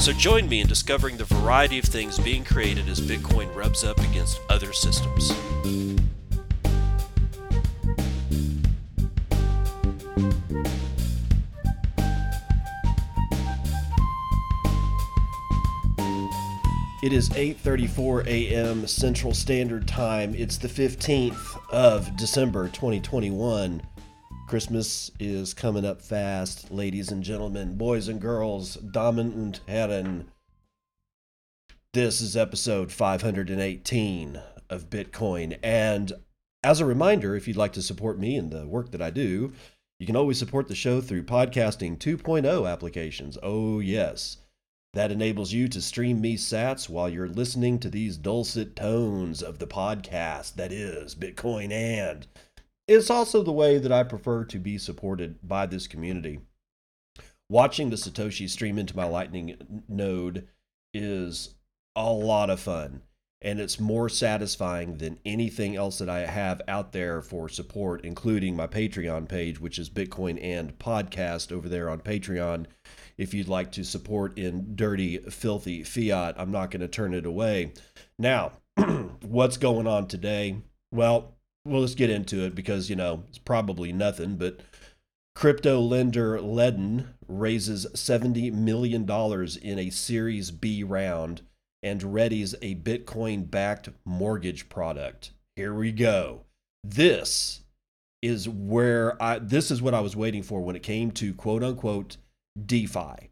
So join me in discovering the variety of things being created as Bitcoin rubs up against other systems. It is 8:34 a.m. Central Standard Time. It's the 15th of December 2021. Christmas is coming up fast, ladies and gentlemen, boys and girls, Damen und Herren. This is episode 518 of Bitcoin. And as a reminder, if you'd like to support me and the work that I do, you can always support the show through Podcasting 2.0 applications. Oh, yes. That enables you to stream me sats while you're listening to these dulcet tones of the podcast that is Bitcoin and it's also the way that I prefer to be supported by this community. Watching the Satoshi stream into my Lightning node is a lot of fun, and it's more satisfying than anything else that I have out there for support, including my Patreon page, which is Bitcoin and Podcast over there on Patreon. If you'd like to support in dirty, filthy fiat, I'm not going to turn it away. Now, what's going on today? Well, well, let's get into it because, you know, it's probably nothing, but crypto lender Ledn raises $70 million in a Series B round and readies a Bitcoin backed mortgage product. Here we go. This is where I, this is what I was waiting for when it came to quote unquote DeFi.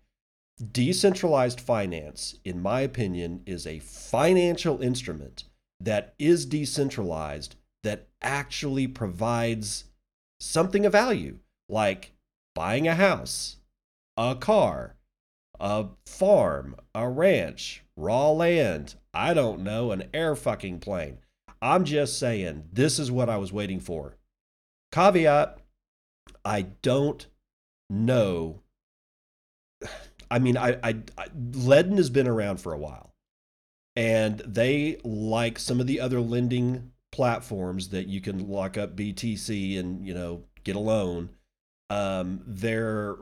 Decentralized finance, in my opinion, is a financial instrument that is decentralized that actually provides something of value, like buying a house, a car, a farm, a ranch, raw land, I don't know, an air fucking plane. I'm just saying, this is what I was waiting for. Caveat I don't know. I mean, I, I, I Ledn has been around for a while, and they, like some of the other lending platforms that you can lock up BTC and you know get a loan. Um, there,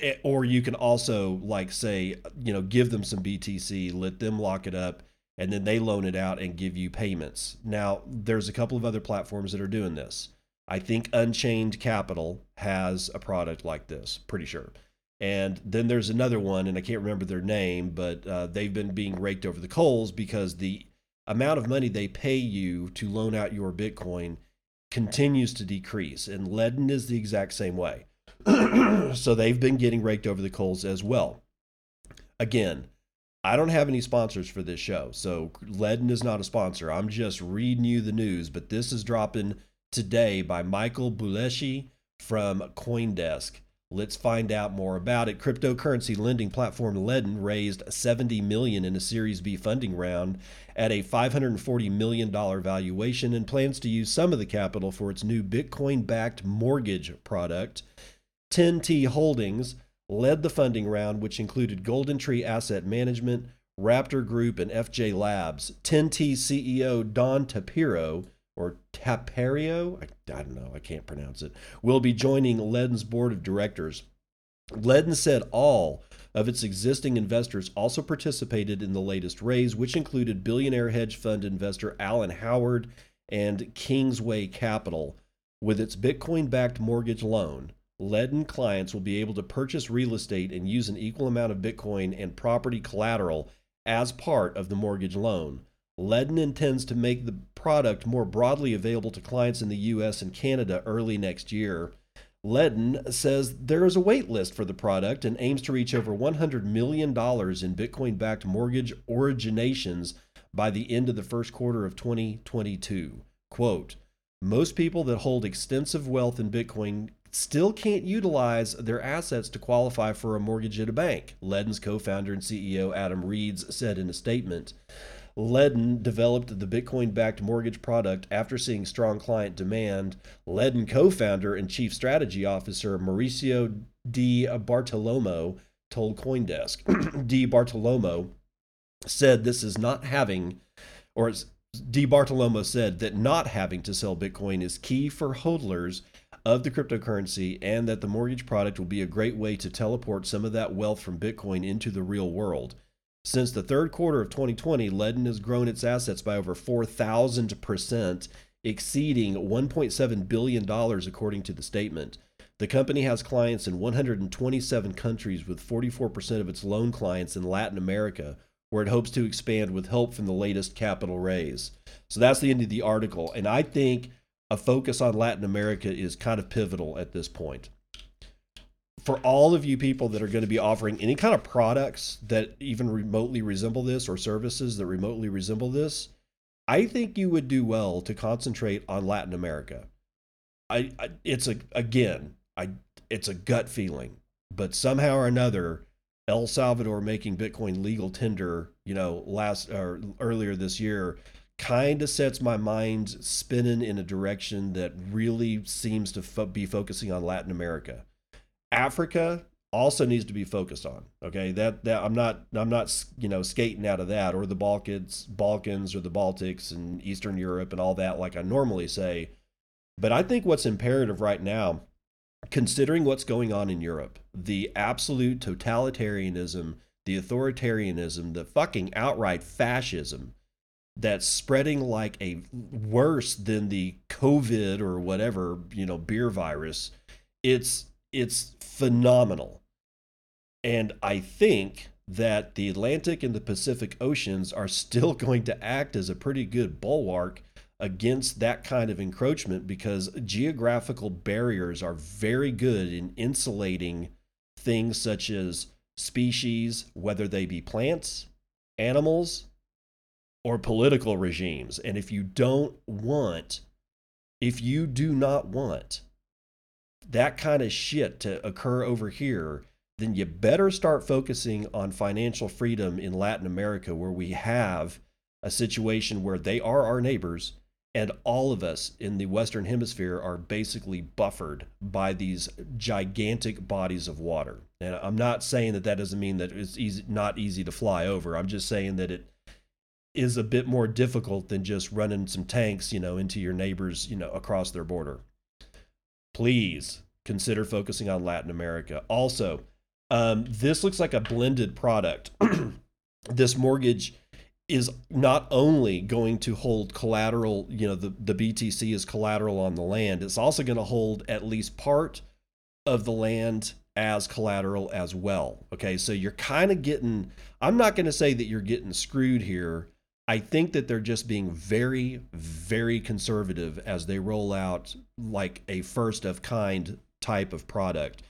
eh, or you can also like say you know give them some BTC, let them lock it up, and then they loan it out and give you payments. Now, there's a couple of other platforms that are doing this. I think Unchained Capital has a product like this, pretty sure. And then there's another one, and I can't remember their name, but uh, they've been being raked over the coals because the amount of money they pay you to loan out your Bitcoin continues to decrease. And Ledn is the exact same way. so they've been getting raked over the coals as well. Again, I don't have any sponsors for this show. So Ledn is not a sponsor. I'm just reading you the news, but this is dropping today by Michael Bellusci from Coindesk. Let's find out more about it. Cryptocurrency lending platform Ledn raised 70 million in a Series B funding round at a 540 million dollar valuation and plans to use some of the capital for its new Bitcoin-backed mortgage product. 10T Holdings led the funding round which included Golden Tree Asset Management, Raptor Group and FJ Labs. 10T CEO Don Tapiro or Taperio, I, I don't know, I can't pronounce it, will be joining Ledn's board of directors. Ledn said all of its existing investors also participated in the latest raise, which included billionaire hedge fund investor Alan Howard and Kingsway Capital. With its Bitcoin backed mortgage loan, Ledn clients will be able to purchase real estate and use an equal amount of Bitcoin and property collateral as part of the mortgage loan. Ledn intends to make the product more broadly available to clients in the US and Canada early next year. Ledn says there is a wait list for the product and aims to reach over $100 million in Bitcoin backed mortgage originations by the end of the first quarter of 2022. Quote Most people that hold extensive wealth in Bitcoin still can't utilize their assets to qualify for a mortgage at a bank, Ledn's co founder and CEO Adam Reeds said in a statement. Ledn developed the Bitcoin backed mortgage product after seeing strong client demand. Ledn co founder and chief strategy officer Mauricio Di Bartolomeo told Coindesk. Di Bartolomeo said this is not having, or Di Bartolomeo said that not having to sell Bitcoin is key for hodlers of the cryptocurrency and that the mortgage product will be a great way to teleport some of that wealth from Bitcoin into the real world. Since the third quarter of 2020, Ledn has grown its assets by over 4,000%, exceeding $1.7 billion, according to the statement. The company has clients in 127 countries, with 44% of its loan clients in Latin America, where it hopes to expand with help from the latest capital raise. So that's the end of the article. And I think a focus on Latin America is kind of pivotal at this point for all of you people that are going to be offering any kind of products that even remotely resemble this or services that remotely resemble this, I think you would do well to concentrate on Latin America. I, I it's a again, I it's a gut feeling, but somehow or another, El Salvador making Bitcoin legal tender, you know, last or earlier this year kind of sets my mind spinning in a direction that really seems to fo- be focusing on Latin America Africa also needs to be focused on. Okay, that that I'm not I'm not you know skating out of that or the Balkans Balkans or the Baltics and Eastern Europe and all that like I normally say. But I think what's imperative right now, considering what's going on in Europe, the absolute totalitarianism, the authoritarianism, the fucking outright fascism that's spreading like a worse than the COVID or whatever, you know, beer virus. It's it's phenomenal. And I think that the Atlantic and the Pacific Oceans are still going to act as a pretty good bulwark against that kind of encroachment because geographical barriers are very good in insulating things such as species, whether they be plants, animals, or political regimes. And if you don't want, if you do not want that kind of shit to occur over here, then you better start focusing on financial freedom in Latin America, where we have a situation where they are our neighbors and all of us in the Western Hemisphere are basically buffered by these gigantic bodies of water. And I'm not saying that that doesn't mean that it's easy, not easy to fly over. I'm just saying that it is a bit more difficult than just running some tanks, you know, into your neighbors, you know, across their border please consider focusing on Latin America. Also, um, this looks like a blended product. this mortgage is not only going to hold collateral, you know, the, the BTC is collateral on the land, it's also going to hold at least part of the land as collateral as well. Okay, so you're kind of getting, I'm not going to say that you're getting screwed here, I think that they're just being very, very conservative as they roll out like a first of kind type of product.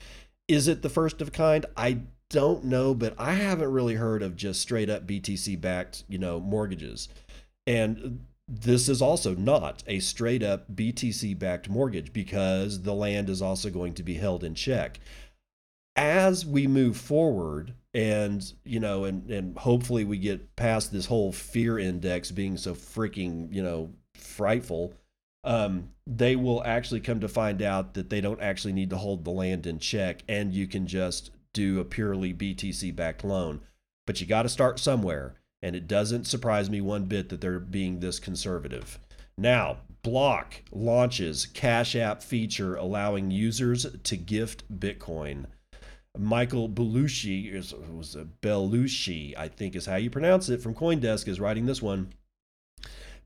Is it the first of kind? I don't know, but I haven't really heard of just straight up BTC backed, you know, mortgages. And this is also not a straight up BTC backed mortgage because the land is also going to be held in check. As we move forward, and you know and and hopefully we get past this whole fear index being so freaking you know frightful. Um, they will actually come to find out that they don't actually need to hold the land in check and you can just do a purely btc backed loan. But you got to start somewhere and it doesn't surprise me one bit that they're being this conservative. Now block launches cash app feature allowing users to gift bitcoin Michael Belushi is was Belushi, I think is how you pronounce it, from CoinDesk is writing this one.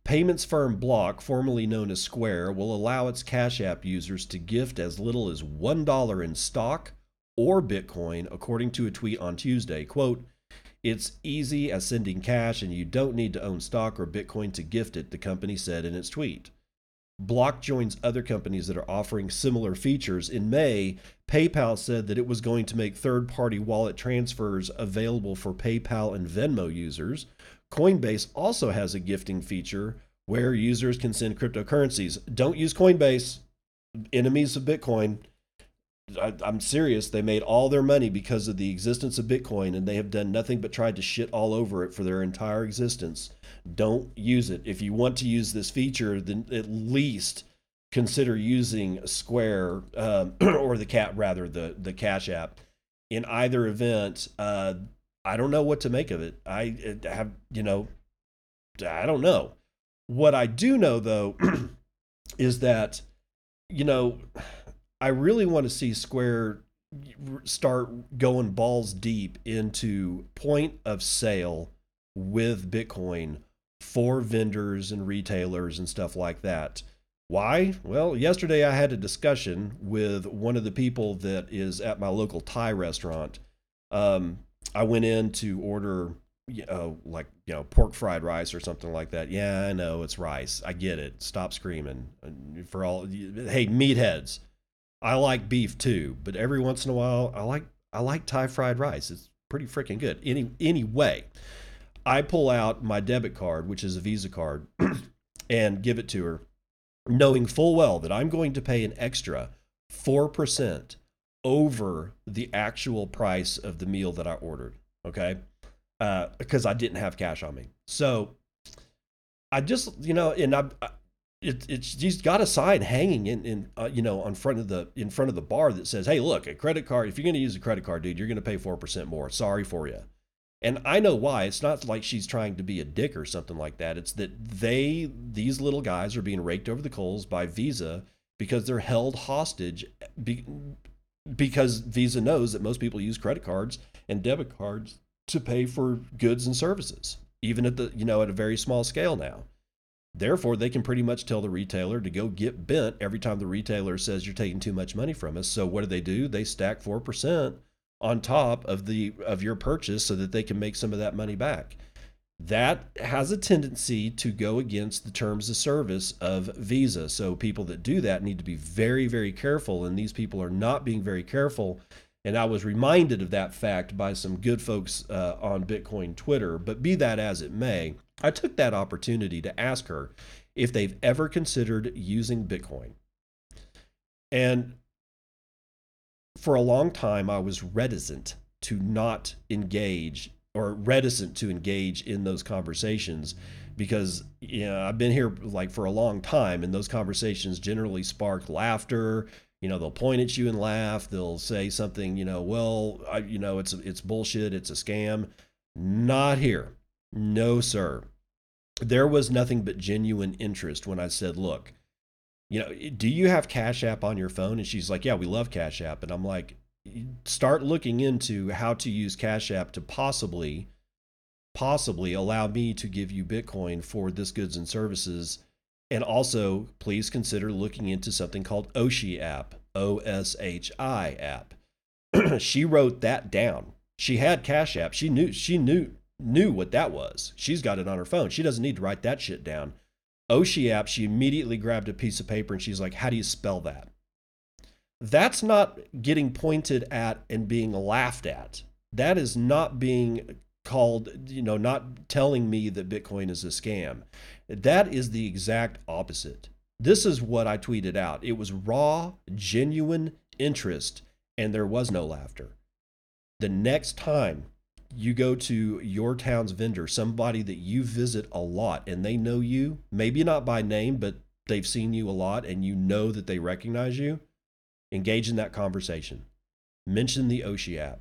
Payments firm Block, formerly known as Square, will allow its Cash App users to gift as little as $1 in stock or Bitcoin, according to a tweet on Tuesday. Quote, It's easy as sending cash, and you don't need to own stock or Bitcoin to gift it, the company said in its tweet. Block joins other companies that are offering similar features. In May, PayPal said that it was going to make third party wallet transfers available for PayPal and Venmo users. Coinbase also has a gifting feature where users can send cryptocurrencies. Don't use Coinbase, enemies of Bitcoin. I, I'm serious. They made all their money because of the existence of Bitcoin, and they have done nothing but tried to shit all over it for their entire existence. Don't use it. If you want to use this feature, then at least consider using Square um, or the cat rather the the Cash App. In either event, uh, I don't know what to make of it. I have you know, I don't know. What I do know though is that you know I really want to see Square start going balls deep into point of sale with Bitcoin for vendors and retailers and stuff like that. Why? Well, yesterday I had a discussion with one of the people that is at my local Thai restaurant. Um, I went in to order, uh, like you know, pork fried rice or something like that. Yeah, I know it's rice. I get it. Stop screaming. For all, hey, meatheads. I like beef too, but every once in a while, I like I like Thai fried rice. It's pretty freaking good. Any anyway, I pull out my debit card, which is a Visa card, and give it to her knowing full well that I'm going to pay an extra 4% over the actual price of the meal that I ordered. Okay. Uh, because I didn't have cash on me. So I just, you know, and I, it, it's he's got a sign hanging in, in uh, you know, on front of the in front of the bar that says, "Hey, look, a credit card. If you're going to use a credit card, dude, you're going to pay four percent more. Sorry for you." And I know why. It's not like she's trying to be a dick or something like that. It's that they, these little guys, are being raked over the coals by Visa because they're held hostage be, because Visa knows that most people use credit cards and debit cards to pay for goods and services, even at the, you know, at a very small scale now. Therefore, they can pretty much tell the retailer to go get bent every time the retailer says you're taking too much money from us. So what do they do? They stack 4% on top of the of your purchase so that they can make some of that money back. That has a tendency to go against the terms of service of Visa. So people that do that need to be very very careful and these people are not being very careful. And I was reminded of that fact by some good folks uh, on Bitcoin Twitter. But be that as it may, I took that opportunity to ask her if they've ever considered using Bitcoin. And for a long time, I was reticent to not engage or reticent to engage in those conversations because you know I've been here like for a long time and those conversations generally spark laughter. You know they'll point at you and laugh. They'll say something you know well I, you know it's it's bullshit. It's a scam. Not here no sir there was nothing but genuine interest when I said look you know, do you have Cash App on your phone? And she's like, yeah, we love Cash App. And I'm like, start looking into how to use Cash App to possibly, possibly allow me to give you Bitcoin for this goods and services. And also, please consider looking into something called Oshi app, O S H I app. she wrote that down. She had Cash App. She knew she knew knew what that was. She's got it on her phone. She doesn't need to write that shit down. Oshi app, she immediately grabbed a piece of paper and she's like, How do you spell that? That's not getting pointed at and being laughed at. That is not being called, you know, not telling me that Bitcoin is a scam. That is the exact opposite. This is what I tweeted out. It was raw, genuine interest, and there was no laughter. The next time you go to your town's vendor, somebody that you visit a lot and they know you, maybe not by name, but they've seen you a lot and you know that they recognize you, engage in that conversation. Mention the Oshi app.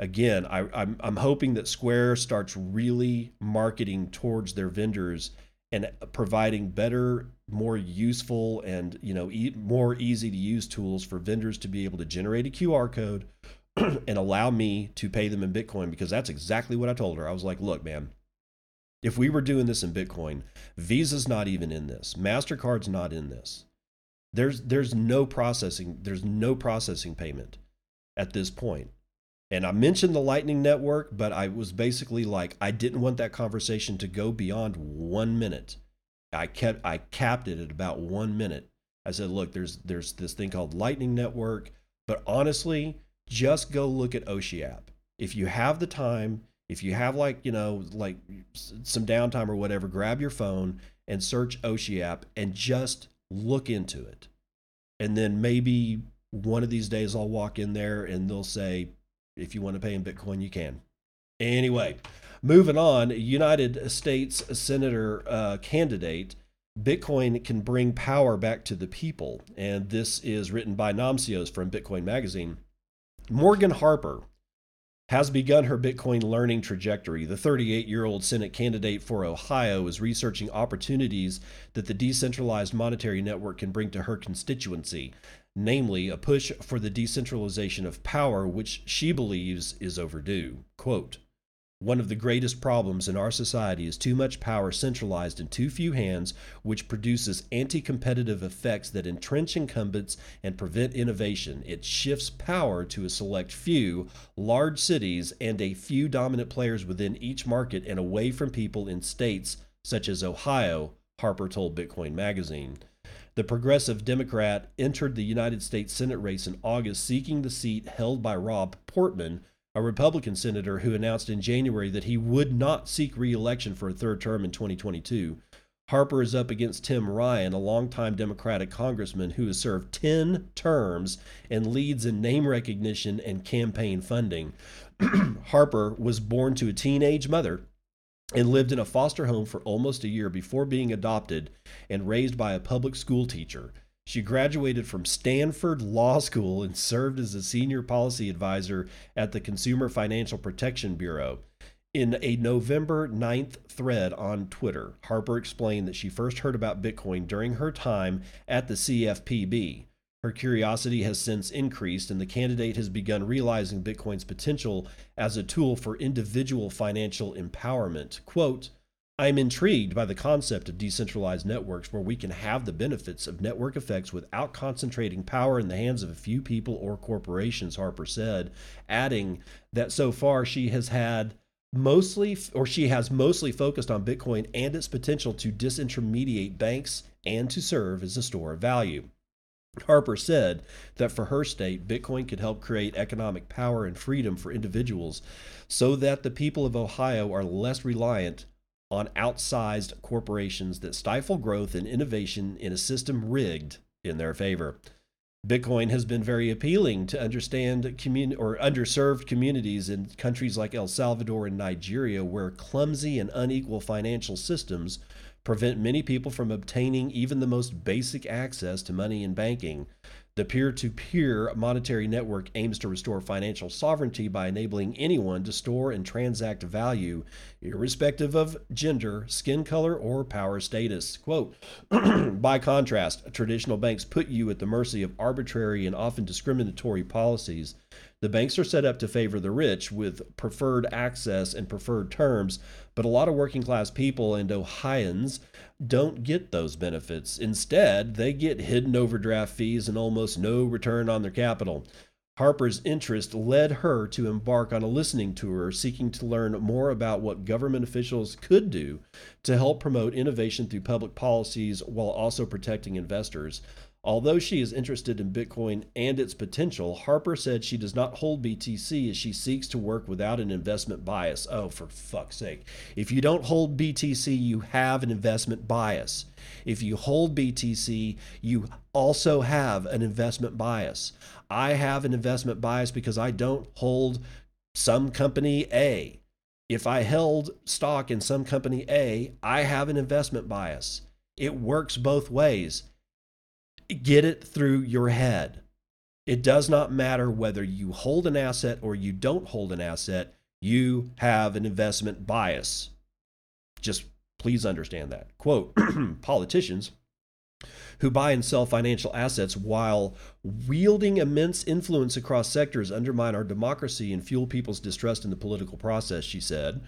Again, I, am I'm, I'm hoping that Square starts really marketing towards their vendors and providing better, more useful, and you know, e- more easy to use tools for vendors to be able to generate a QR code and allow me to pay them in Bitcoin because that's exactly what I told her. I was like, look, man, if we were doing this in Bitcoin, Visa's not even in this. MasterCard's not in this. There's there's no processing, there's no processing payment at this point. And I mentioned the Lightning Network, but I was basically like, I didn't want that conversation to go beyond one minute. I kept I capped it at about one minute. I said, look, there's there's this thing called Lightning Network, but honestly, just go look at Oshi app. If you have the time, if you have like, you know, like some downtime or whatever, grab your phone and search Oshi app and just look into it. And then maybe one of these days I'll walk in there and they'll say, if you want to pay in Bitcoin, you can. Anyway, moving on, United States Senator uh, candidate. Bitcoin can bring power back to the people. And this is written by Namcios from Bitcoin Magazine. Morgan Harper has begun her Bitcoin learning trajectory. The 38 year old Senate candidate for Ohio is researching opportunities that the decentralized monetary network can bring to her constituency, namely a push for the decentralization of power, which she believes is overdue. Quote, one of the greatest problems in our society is too much power centralized in too few hands, which produces anti competitive effects that entrench incumbents and prevent innovation. It shifts power to a select few, large cities, and a few dominant players within each market and away from people in states such as Ohio, Harper told Bitcoin Magazine. The progressive Democrat entered the United States Senate race in August, seeking the seat held by Rob Portman a Republican senator who announced in January that he would not seek reelection for a third term in 2022. Harper is up against Tim Ryan, a longtime Democratic congressman who has served 10 terms and leads in name recognition and campaign funding. Harper was born to a teenage mother and lived in a foster home for almost a year before being adopted and raised by a public school teacher. She graduated from Stanford Law School and served as a senior policy advisor at the Consumer Financial Protection Bureau. In a November 9th thread on Twitter, Harper explained that she first heard about Bitcoin during her time at the CFPB. Her curiosity has since increased, and the candidate has begun realizing Bitcoin's potential as a tool for individual financial empowerment. Quote, I'm intrigued by the concept of decentralized networks where we can have the benefits of network effects without concentrating power in the hands of a few people or corporations, Harper said, adding that so far she has had mostly or she has mostly focused on Bitcoin and its potential to disintermediate banks and to serve as a store of value. Harper said that for her state, Bitcoin could help create economic power and freedom for individuals so that the people of Ohio are less reliant on outsized corporations that stifle growth and innovation in a system rigged in their favor. Bitcoin has been very appealing to understand commun- or underserved communities in countries like El Salvador and Nigeria, where clumsy and unequal financial systems prevent many people from obtaining even the most basic access to money and banking. The peer to peer monetary network aims to restore financial sovereignty by enabling anyone to store and transact value, irrespective of gender, skin color, or power status. Quote By contrast, traditional banks put you at the mercy of arbitrary and often discriminatory policies. The banks are set up to favor the rich with preferred access and preferred terms, but a lot of working class people and Ohioans don't get those benefits. Instead, they get hidden overdraft fees and almost no return on their capital. Harper's interest led her to embark on a listening tour seeking to learn more about what government officials could do to help promote innovation through public policies while also protecting investors. Although she is interested in Bitcoin and its potential, Harper said she does not hold BTC as she seeks to work without an investment bias. Oh, for fuck's sake. If you don't hold BTC, you have an investment bias. If you hold BTC, you also have an investment bias. I have an investment bias because I don't hold some company A. If I held stock in some company A, I have an investment bias. It works both ways get it through your head. It does not matter whether you hold an asset or you don't hold an asset, you have an investment bias. Just please understand that. Quote Politicians who buy and sell financial assets while wielding immense influence across sectors undermine our democracy and fuel people's distrust in the political process, she said.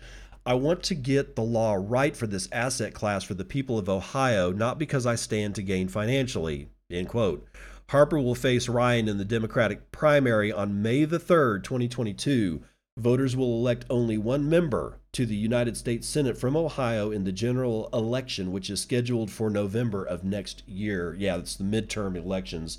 I want to get the law right for this asset class for the people of Ohio, not because I stand to gain financially. End quote. Harper will face Ryan in the Democratic primary on May the 3rd, 2022. Voters will elect only one member to the United States Senate from Ohio in the general election, which is scheduled for November of next year. Yeah, it's the midterm elections.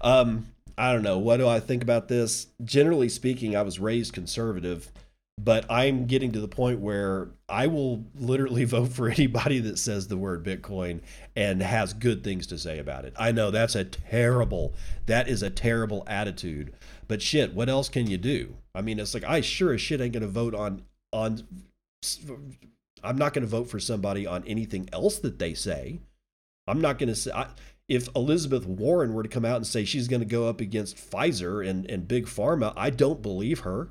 Um, I don't know. What do I think about this? Generally speaking, I was raised conservative. But I'm getting to the point where I will literally vote for anybody that says the word Bitcoin and has good things to say about it. I know that's a terrible, that is a terrible attitude. But shit, what else can you do? I mean, it's like I sure as shit ain't gonna vote on on. I'm not gonna vote for somebody on anything else that they say. I'm not gonna say. I, if Elizabeth Warren were to come out and say she's going to go up against Pfizer and, and Big Pharma, I don't believe her.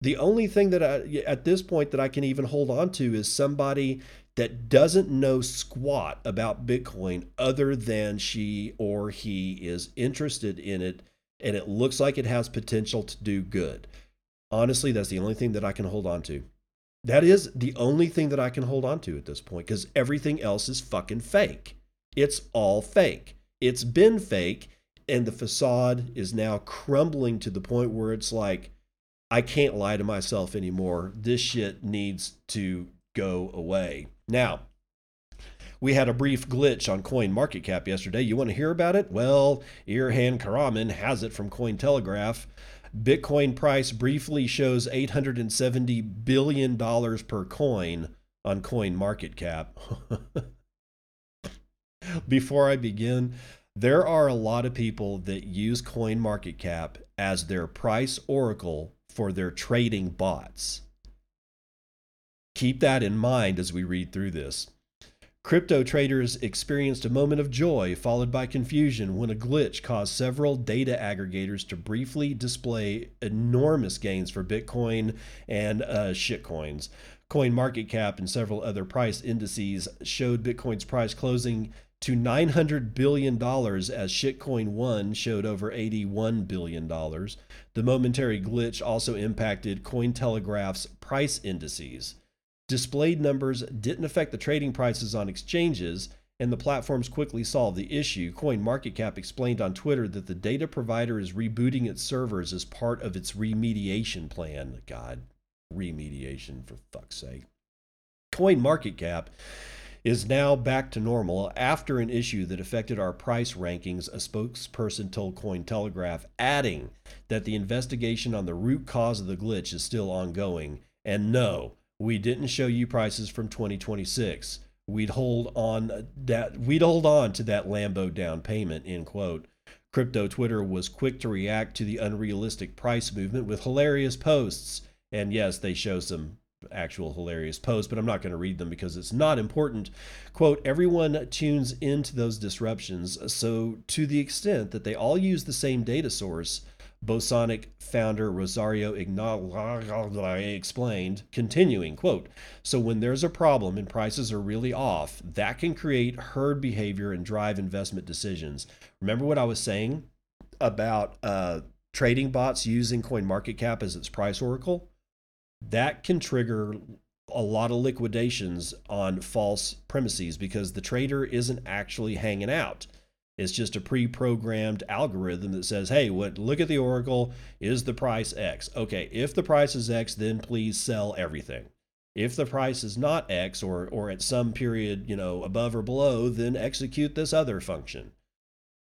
The only thing that I, at this point that I can even hold on to is somebody that doesn't know squat about Bitcoin other than she or he is interested in it and it looks like it has potential to do good. Honestly, that's the only thing that I can hold on to. That is the only thing that I can hold on to at this point because everything else is fucking fake. It's all fake. It's been fake, and the facade is now crumbling to the point where it's like, I can't lie to myself anymore. This shit needs to go away. Now, we had a brief glitch on Coin Market Cap yesterday. You want to hear about it? Well, Erhan Kahraman has it from Cointelegraph. Bitcoin price briefly shows $870 billion per coin on Coin Market Cap. Before I begin, there are a lot of people that use Coin Market Cap as their price oracle for their trading bots. Keep that in mind as we read through this. Crypto traders experienced a moment of joy followed by confusion when a glitch caused several data aggregators to briefly display enormous gains for Bitcoin and uh, shitcoins. Coin market cap and several other price indices showed Bitcoin's price closing to $900 billion as Shitcoin 1 showed over $81 billion. The momentary glitch also impacted Cointelegraph's price indices. Displayed numbers didn't affect the trading prices on exchanges, and the platforms quickly solved the issue. CoinMarketCap explained on Twitter that the data provider is rebooting its servers as part of its remediation plan. God, remediation for fuck's sake. CoinMarketCap is now back to normal after an issue that affected our price rankings, a spokesperson told Cointelegraph, adding that the investigation on the root cause of the glitch is still ongoing. And no, we didn't show you prices from 2026. We'd hold on that we'd hold on to that Lambo down payment, end quote. Crypto Twitter was quick to react to the unrealistic price movement with hilarious posts. And yes, they show some actual hilarious posts, but I'm not going to read them because it's not important. Quote, everyone tunes into those disruptions. So, to the extent that they all use the same data source, Bosonic founder Rosario Ignal explained, continuing, quote, so when there's a problem and prices are really off, that can create herd behavior and drive investment decisions. Remember what I was saying about uh, trading bots using CoinMarketCap as its price oracle? That can trigger a lot of liquidations on false premises because the trader isn't actually hanging out. It's just a pre-programmed algorithm that says, "Hey, what look at the oracle, is the price X?" Okay, if the price is X, then please sell everything. If the price is not X or or at some period, you know, above or below, then execute this other function.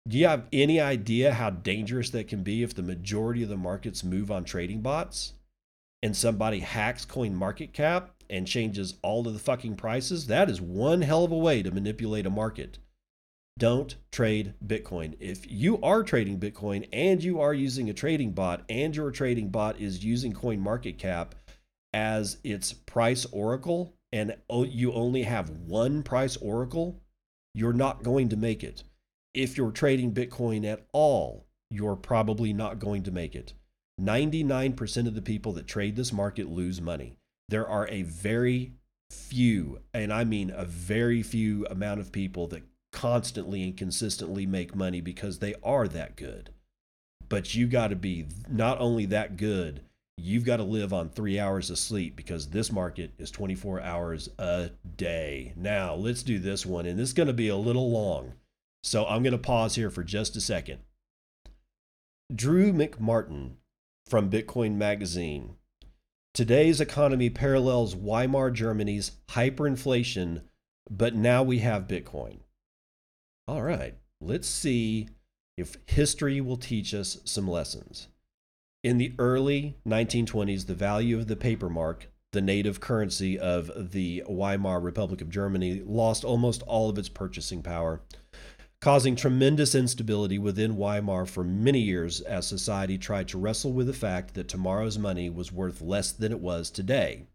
Do you have any idea how dangerous that can be if the majority of the markets move on trading bots? And somebody hacks coin market cap and changes all of the fucking prices, that is one hell of a way to manipulate a market. Don't trade Bitcoin. If you are trading Bitcoin and you are using a trading bot and your trading bot is using coin market cap as its price oracle and you only have one price oracle, you're not going to make it. If you're trading Bitcoin at all, you're probably not going to make it. 99% of the people that trade this market lose money. There are a very few, and I mean a very few amount of people that constantly and consistently make money because they are that good. But you got to be not only that good, you've got to live on three hours of sleep because this market is 24 hours a day. Now, let's do this one, and this is going to be a little long. So I'm going to pause here for just a second. Drew McMartin from Bitcoin Magazine. Today's economy parallels Weimar Germany's hyperinflation, but now we have Bitcoin. All right, let's see if history will teach us some lessons. In the early 1920s, the value of the paper mark, the native currency of the Weimar Republic of Germany, lost almost all of its purchasing power, causing tremendous instability within Weimar for many years as society tried to wrestle with the fact that tomorrow's money was worth less than it was today.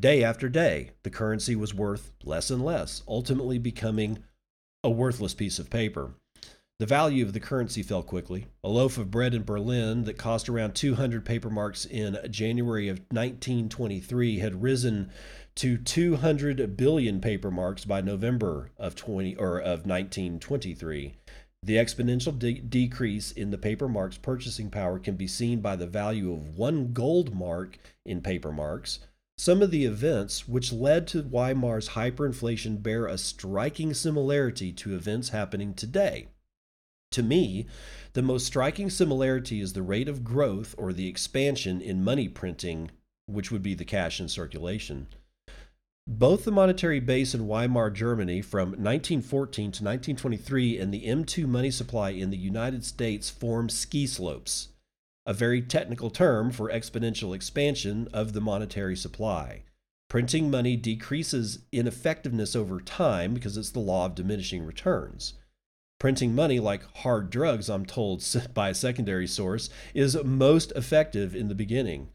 Day after day, the currency was worth less and less, ultimately becoming a worthless piece of paper. The value of the currency fell quickly. A loaf of bread in Berlin that cost around 200 paper marks in January of 1923 had risen to 200 billion paper marks by November of 20 or of 1923. The exponential de- decrease in the paper mark's purchasing power can be seen by the value of one gold mark in paper marks. Some of the events which led to Weimar's hyperinflation bear a striking similarity to events happening today. To me, the most striking similarity is the rate of growth or the expansion in money printing, which would be the cash in circulation. Both the monetary base in Weimar Germany from 1914 to 1923 and the M2 money supply in the United States form ski slopes, a very technical term for exponential expansion of the monetary supply. Printing money decreases in effectiveness over time because it's the law of diminishing returns. Printing money, like hard drugs, I'm told by a secondary source, is most effective in the beginning.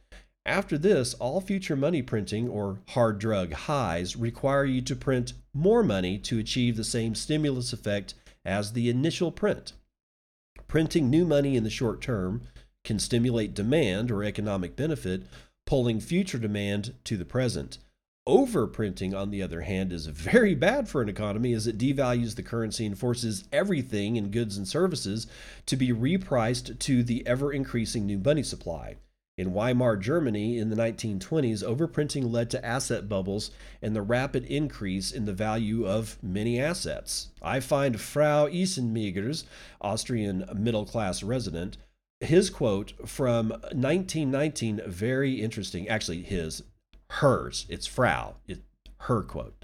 After this, all future money printing or hard drug highs require you to print more money to achieve the same stimulus effect as the initial print. Printing new money in the short term can stimulate demand or economic benefit, pulling future demand to the present. Overprinting, on the other hand, is very bad for an economy as it devalues the currency and forces everything in goods and services to be repriced to the ever increasing new money supply. In Weimar Germany in the 1920s, overprinting led to asset bubbles and the rapid increase in the value of many assets. I find Frau Eisenmenger's Austrian middle class resident, his quote from 1919 very interesting. Actually, his hers. It's Frau. It, her quote.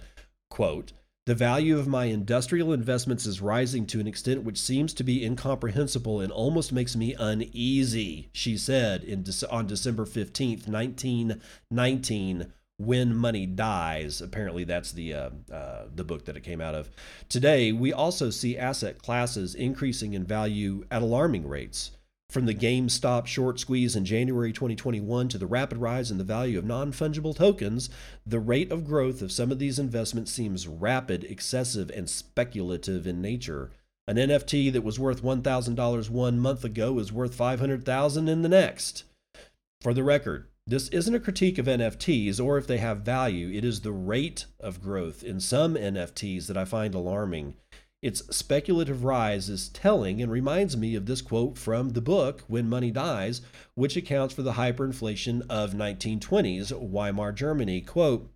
Quote, the value of my industrial investments is rising to an extent which seems to be incomprehensible and almost makes me uneasy, she said in, on December 15th, 1919, When Money Dies. Apparently, that's the, uh, uh, the book that it came out of. Today, we also see asset classes increasing in value at alarming rates. From the GameStop short squeeze in January 2021 to the rapid rise in the value of non fungible tokens, the rate of growth of some of these investments seems rapid, excessive, and speculative in nature. An NFT that was worth $1,000 one month ago is worth $500,000 in the next. For the record, this isn't a critique of NFTs or if they have value, it is the rate of growth in some NFTs that I find alarming. Its speculative rise is telling and reminds me of this quote from the book When Money Dies, which accounts for the hyperinflation of 1920s Weimar Germany. Quote,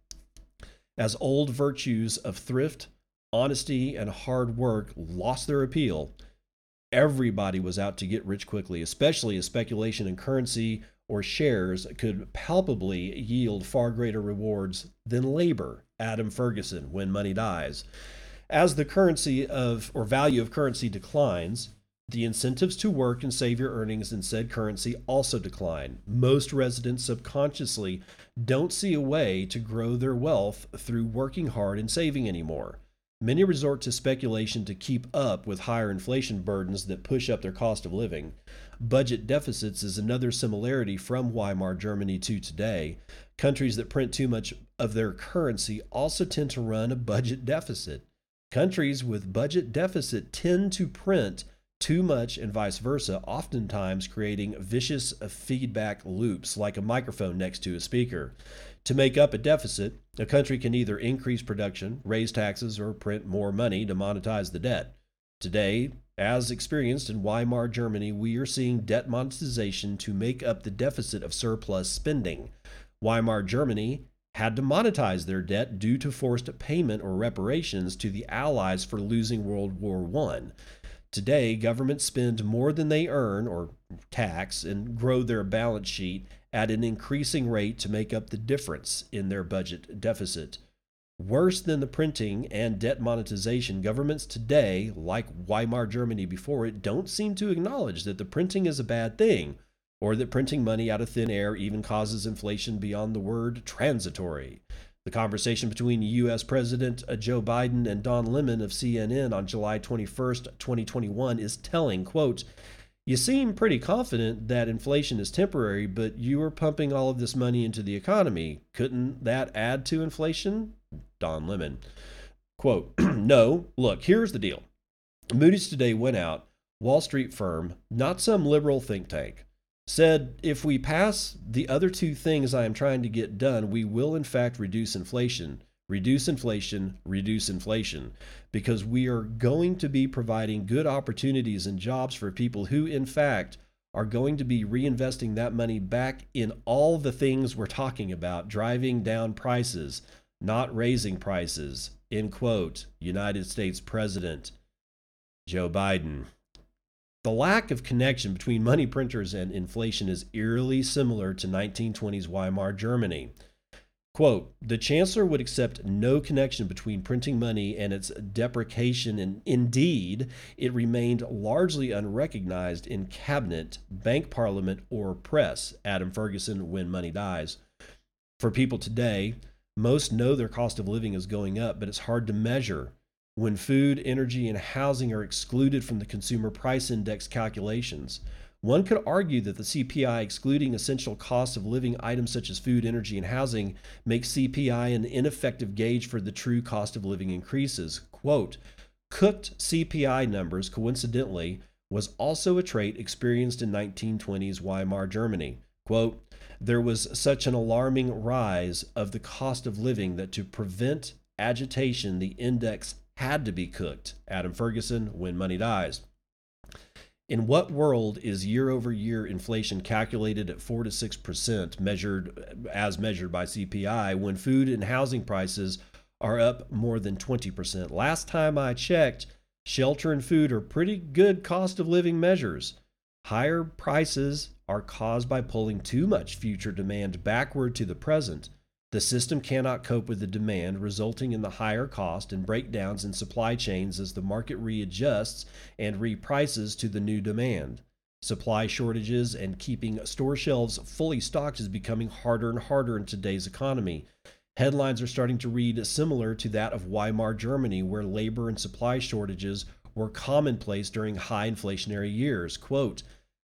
as old virtues of thrift, honesty, and hard work lost their appeal, everybody was out to get rich quickly, especially as speculation in currency or shares could palpably yield far greater rewards than labor. Adam Ferguson, When Money Dies. As the currency of or value of currency declines, the incentives to work and save your earnings in said currency also decline. Most residents subconsciously don't see a way to grow their wealth through working hard and saving anymore. Many resort to speculation to keep up with higher inflation burdens that push up their cost of living. Budget deficits is another similarity from Weimar Germany to today. Countries that print too much of their currency also tend to run a budget deficit. Countries with budget deficit tend to print too much and vice versa, oftentimes creating vicious feedback loops like a microphone next to a speaker. To make up a deficit, a country can either increase production, raise taxes, or print more money to monetize the debt. Today, as experienced in Weimar Germany, we are seeing debt monetization to make up the deficit of surplus spending. Weimar Germany had to monetize their debt due to forced payment or reparations to the Allies for losing World War I. Today, governments spend more than they earn or tax and grow their balance sheet at an increasing rate to make up the difference in their budget deficit. Worse than the printing and debt monetization, governments today, like Weimar Germany before it, don't seem to acknowledge that the printing is a bad thing or that printing money out of thin air even causes inflation beyond the word transitory. The conversation between U.S. President uh, Joe Biden and Don Lemon of CNN on July 21st, 2021 is telling, quote, you seem pretty confident that inflation is temporary, but you are pumping all of this money into the economy. Couldn't that add to inflation? Don Lemon. Quote, no, look, here's the deal. Moody's today went out, Wall Street firm, not some liberal think tank, said if we pass the other two things I am trying to get done, we will in fact reduce inflation. Reduce inflation, reduce inflation, because we are going to be providing good opportunities and jobs for people who, in fact, are going to be reinvesting that money back in all the things we're talking about, driving down prices, not raising prices. End quote. United States President Joe Biden. The lack of connection between money printers and inflation is eerily similar to 1920s Weimar Germany. Quote, the chancellor would accept no connection between printing money and its deprecation, and indeed, it remained largely unrecognized in cabinet, bank parliament, or press. Adam Ferguson, When Money Dies. For people today, most know their cost of living is going up, but it's hard to measure when food, energy, and housing are excluded from the consumer price index calculations. One could argue that the CPI, excluding essential costs of living items such as food, energy, and housing, makes CPI an ineffective gauge for the true cost of living increases. Quote, cooked CPI numbers, coincidentally, was also a trait experienced in 1920s Weimar Germany. Quote, there was such an alarming rise of the cost of living that to prevent agitation, the index had to be cooked. Adam Ferguson, When Money Dies. In what world is year over year inflation calculated at 4 to 6% measured as measured by CPI when food and housing prices are up more than 20%? Last time I checked, shelter and food are pretty good cost of living measures. Higher prices are caused by pulling too much future demand backward to the present. The system cannot cope with the demand, resulting in the higher cost and breakdowns in supply chains as the market readjusts and reprices to the new demand. Supply shortages and keeping store shelves fully stocked is becoming harder and harder in today's economy. Headlines are starting to read similar to that of Weimar Germany, where labor and supply shortages were commonplace during high inflationary years. Quote,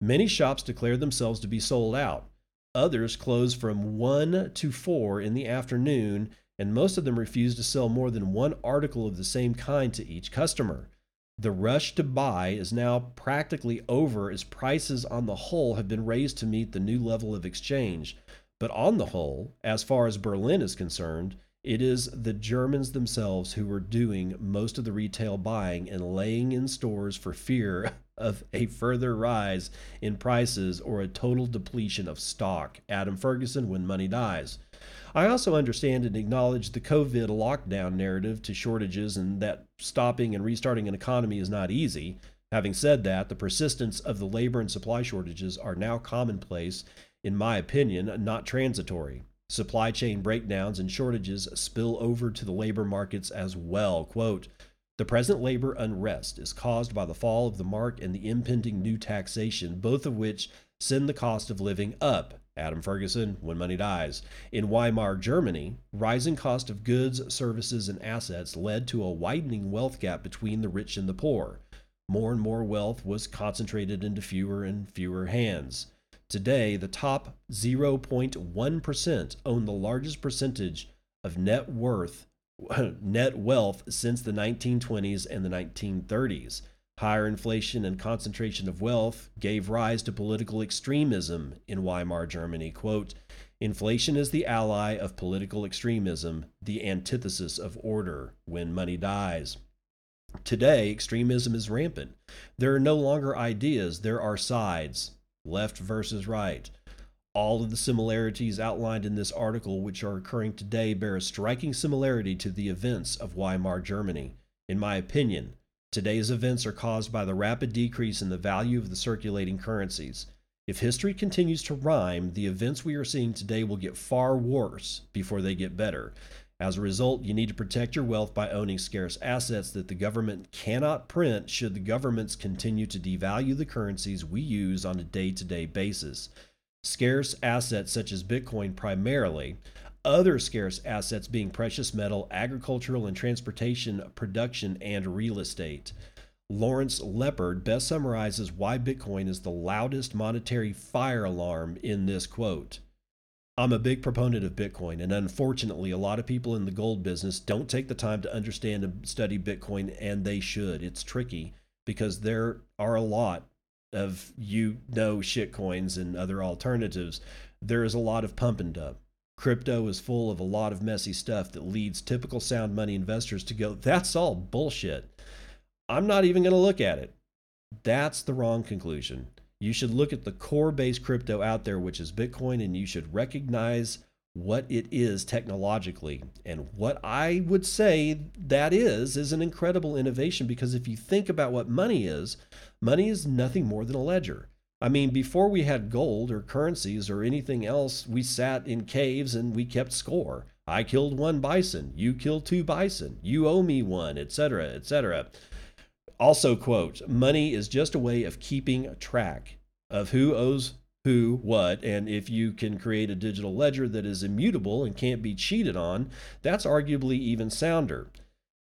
Many shops declare themselves to be sold out. Others close from 1 to 4 in the afternoon, and most of them refuse to sell more than one article of the same kind to each customer. The rush to buy is now practically over as prices on the whole have been raised to meet the new level of exchange. But on the whole, as far as Berlin is concerned, it is the Germans themselves who are doing most of the retail buying and laying in stores for fear of a further rise in prices or a total depletion of stock. Adam Ferguson, When Money Dies. I also understand and acknowledge the COVID lockdown narrative to shortages and that stopping and restarting an economy is not easy. Having said that, the persistence of the labor and supply shortages are now commonplace, in my opinion, not transitory. Supply chain breakdowns and shortages spill over to the labor markets as well. Quote, the present labor unrest is caused by the fall of the mark and the impending new taxation, both of which send the cost of living up. Adam Ferguson, When Money Dies. In Weimar Germany, rising cost of goods, services, and assets led to a widening wealth gap between the rich and the poor. More and more wealth was concentrated into fewer and fewer hands. Today, the top 0.1% own the largest percentage of net worth net wealth since the 1920s and the 1930s. Higher inflation and concentration of wealth gave rise to political extremism in Weimar Germany. Quote, Inflation is the ally of political extremism, the antithesis of order when money dies. Today, extremism is rampant. There are no longer ideas, there are sides, left versus right. All of the similarities outlined in this article, which are occurring today, bear a striking similarity to the events of Weimar Germany. In my opinion, today's events are caused by the rapid decrease in the value of the circulating currencies. If history continues to rhyme, the events we are seeing today will get far worse before they get better. As a result, you need to protect your wealth by owning scarce assets that the government cannot print should the governments continue to devalue the currencies we use on a day to day basis. Scarce assets such as Bitcoin primarily, other scarce assets being precious metal, agricultural and transportation production, and real estate. Lawrence Lepard best summarizes why Bitcoin is the loudest monetary fire alarm in this quote. I'm a big proponent of Bitcoin, and unfortunately, a lot of people in the gold business don't take the time to understand and study Bitcoin, and they should. It's tricky because there are a lot of you know shitcoins and other alternatives. There is a lot of pump and dump. Crypto is full of a lot of messy stuff that leads typical sound money investors to go, that's all bullshit. I'm not even going to look at it. That's the wrong conclusion you should look at the core based crypto out there, which is Bitcoin, and you should recognize what it is technologically. And what I would say that is, is an incredible innovation because if you think about what money is, money is nothing more than a ledger. I mean, before we had gold or currencies or anything else, we sat in caves and we kept score. I killed one bison, you killed two bison, you owe me one, etc., etc also quote money is just a way of keeping track of who owes who what and if you can create a digital ledger that is immutable and can't be cheated on that's arguably even sounder.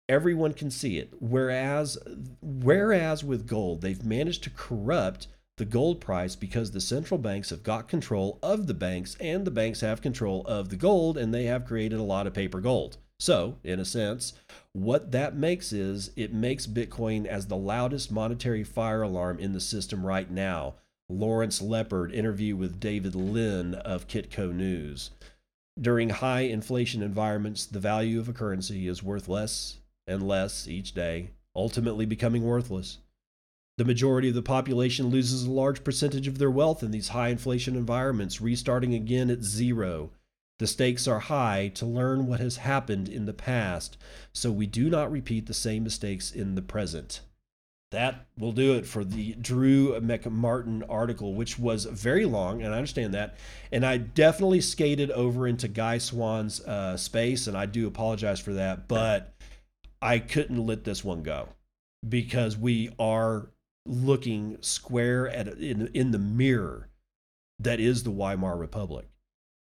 Everyone can see it. Whereas whereas with gold they've managed to corrupt the gold price because the central banks have got control of the banks and the banks have control of the gold and they have created a lot of paper gold. So, in a sense, what that makes is it makes Bitcoin as the loudest monetary fire alarm in the system right now. Lawrence Lepard interview with David Lin of Kitco News. During high inflation environments, the value of a currency is worth less and less each day, ultimately becoming worthless. The majority of the population loses a large percentage of their wealth in these high inflation environments, restarting again at zero the stakes are high to learn what has happened in the past so we do not repeat the same mistakes in the present. That will do it for the Drew McMartin article, which was very long, and I understand that. And I definitely skated over into Guy Swann's uh, space, and I do apologize for that, but I couldn't let this one go because we are looking square at in, in the mirror that is the Weimar Republic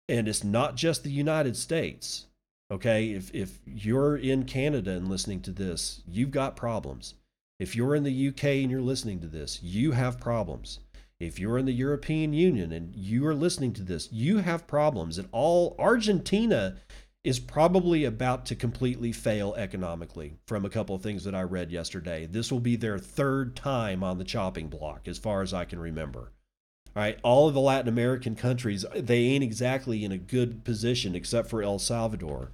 and it's not just the United States. Okay, if if you're in Canada and listening to this, you've got problems. If you're in the UK and you're listening to this, you have problems. If you're in the European Union and you are listening to this, you have problems. And all Argentina is probably about to completely fail economically from a couple of things that I read yesterday. This will be their third time on the chopping block, as far as I can remember. Right, all of the Latin American countries, they ain't exactly in a good position except for El Salvador.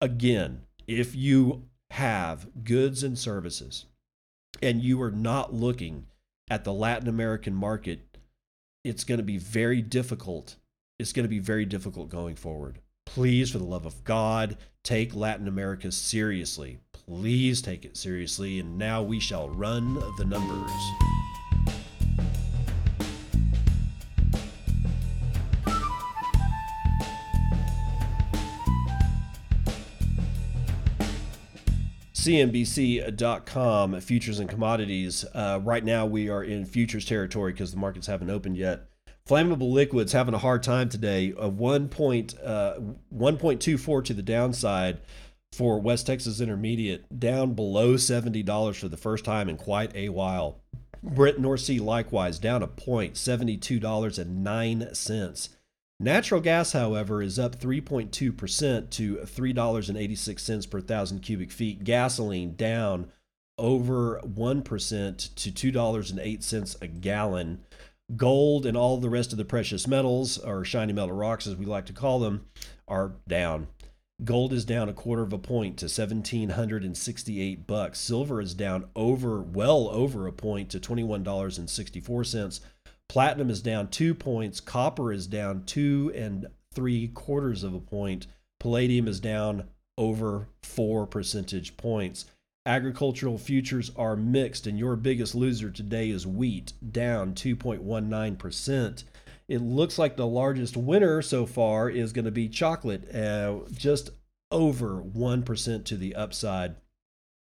Again, if you have goods and services and you are not looking at the Latin American market, it's going to be very difficult. It's going to be very difficult going forward. Please, for the love of God, take Latin America seriously. Please take it seriously. And now we shall run the numbers. CNBC.com futures and commodities. Uh, right now, we are in futures territory because the markets haven't opened yet. Flammable liquids having a hard time today. A one point uh, 1.24 to the downside for West Texas Intermediate, down below $70 for the first time in quite a while. Brent North Sea likewise down a point, $72.09. Natural gas, however, is up 3.2% to $3.86 per thousand cubic feet. Gasoline down over 1% to $2.08 a gallon. Gold and all the rest of the precious metals, or shiny metal rocks as we like to call them, are down. Gold is down a quarter of a point to 1768 bucks. Silver is down over well over a point to $21.64. Platinum is down two points. Copper is down two and three quarters of a point. Palladium is down over four percentage points. Agricultural futures are mixed, and your biggest loser today is wheat, down 2.19%. It looks like the largest winner so far is going to be chocolate, uh, just over 1% to the upside.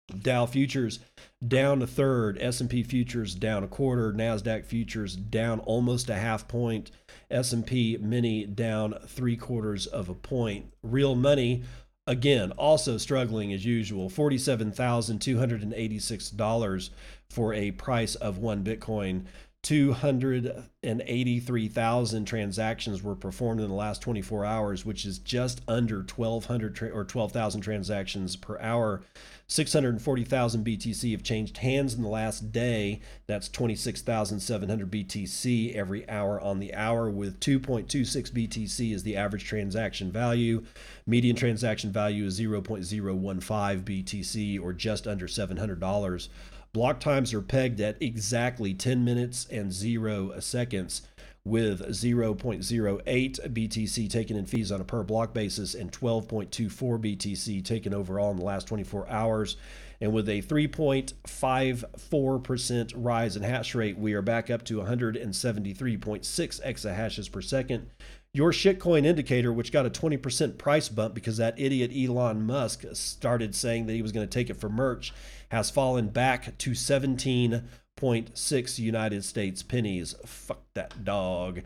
Dow futures down a third, S&P futures down a quarter, Nasdaq futures down almost a half point, S&P mini down 3 quarters of a point. Real money again also struggling as usual, $47,286 for a price of 1 Bitcoin. 283,000 transactions were performed in the last 24 hours, which is just under 1,200 tra- or 12,000 transactions per hour. 640,000 BTC have changed hands in the last day. That's 26,700 BTC every hour on the hour, with 2.26 BTC is the average transaction value. Median transaction value is 0.015 BTC, or just under $700. Block times are pegged at exactly 10 minutes and 0 seconds, with 0.08 BTC taken in fees on a per block basis and 12.24 BTC taken overall in the last 24 hours. And with a 3.54% rise in hash rate, we are back up to 173.6 exahashes per second. Your shitcoin indicator, which got a 20% price bump because that idiot Elon Musk started saying that he was going to take it for merch, has fallen back to 17.6 United States pennies. Fuck that dog.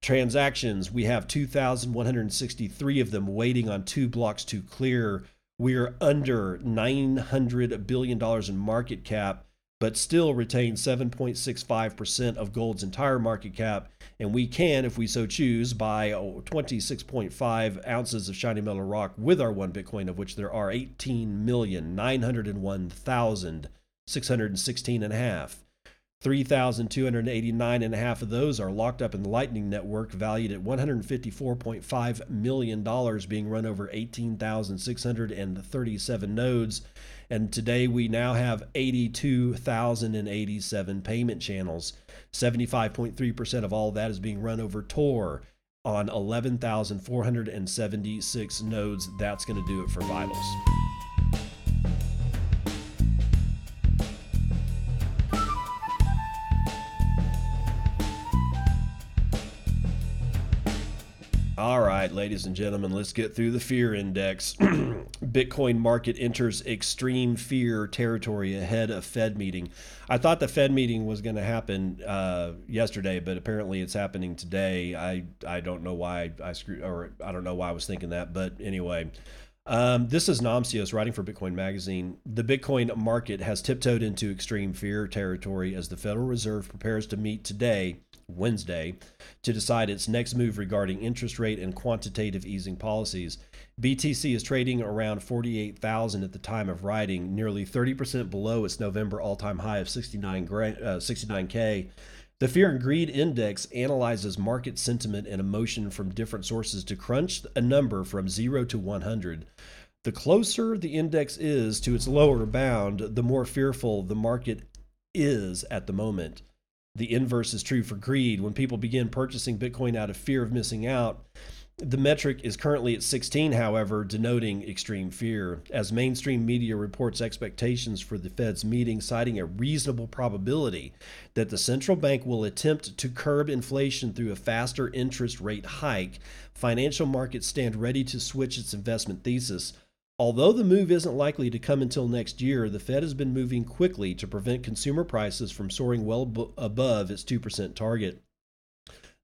Transactions, we have 2,163 of them waiting on two blocks to clear. We are under $900 billion in market cap, but still retain 7.65% of gold's entire market cap. And we can, if we so choose, buy 26.5 ounces of shiny metal rock with our one Bitcoin, of which there are 18,901,616 and a half. 3,289 and a half of those are locked up in the Lightning Network, valued at $154.5 million, being run over 18,637 nodes. And today we now have 82,087 payment channels. 75.3% of all of that is being run over Tor on 11,476 nodes. That's going to do it for Vitals. All right, ladies and gentlemen, let's get through the fear index. Bitcoin market enters extreme fear territory ahead of Fed meeting. I thought the Fed meeting was going to happen uh, yesterday, but apparently it's happening today. I I don't know why I screwed, or I don't know why I was thinking that, but anyway. Um, this is Namcios writing for Bitcoin Magazine. The Bitcoin market has tiptoed into extreme fear territory as the Federal Reserve prepares to meet today Wednesday to decide its next move regarding interest rate and quantitative easing policies. BTC is trading around 48,000 at the time of writing, nearly 30% below its November all-time high of 69 uh, 69k. The Fear and Greed Index analyzes market sentiment and emotion from different sources to crunch a number from 0 to 100. The closer the index is to its lower bound, the more fearful the market is at the moment the inverse is true for greed. When people begin purchasing Bitcoin out of fear of missing out, the metric is currently at 16, however, denoting extreme fear. As mainstream media reports expectations for the Fed's meeting, citing a reasonable probability that the central bank will attempt to curb inflation through a faster interest rate hike, financial markets stand ready to switch its investment thesis. Although the move isn't likely to come until next year, the Fed has been moving quickly to prevent consumer prices from soaring well b- above its 2% target.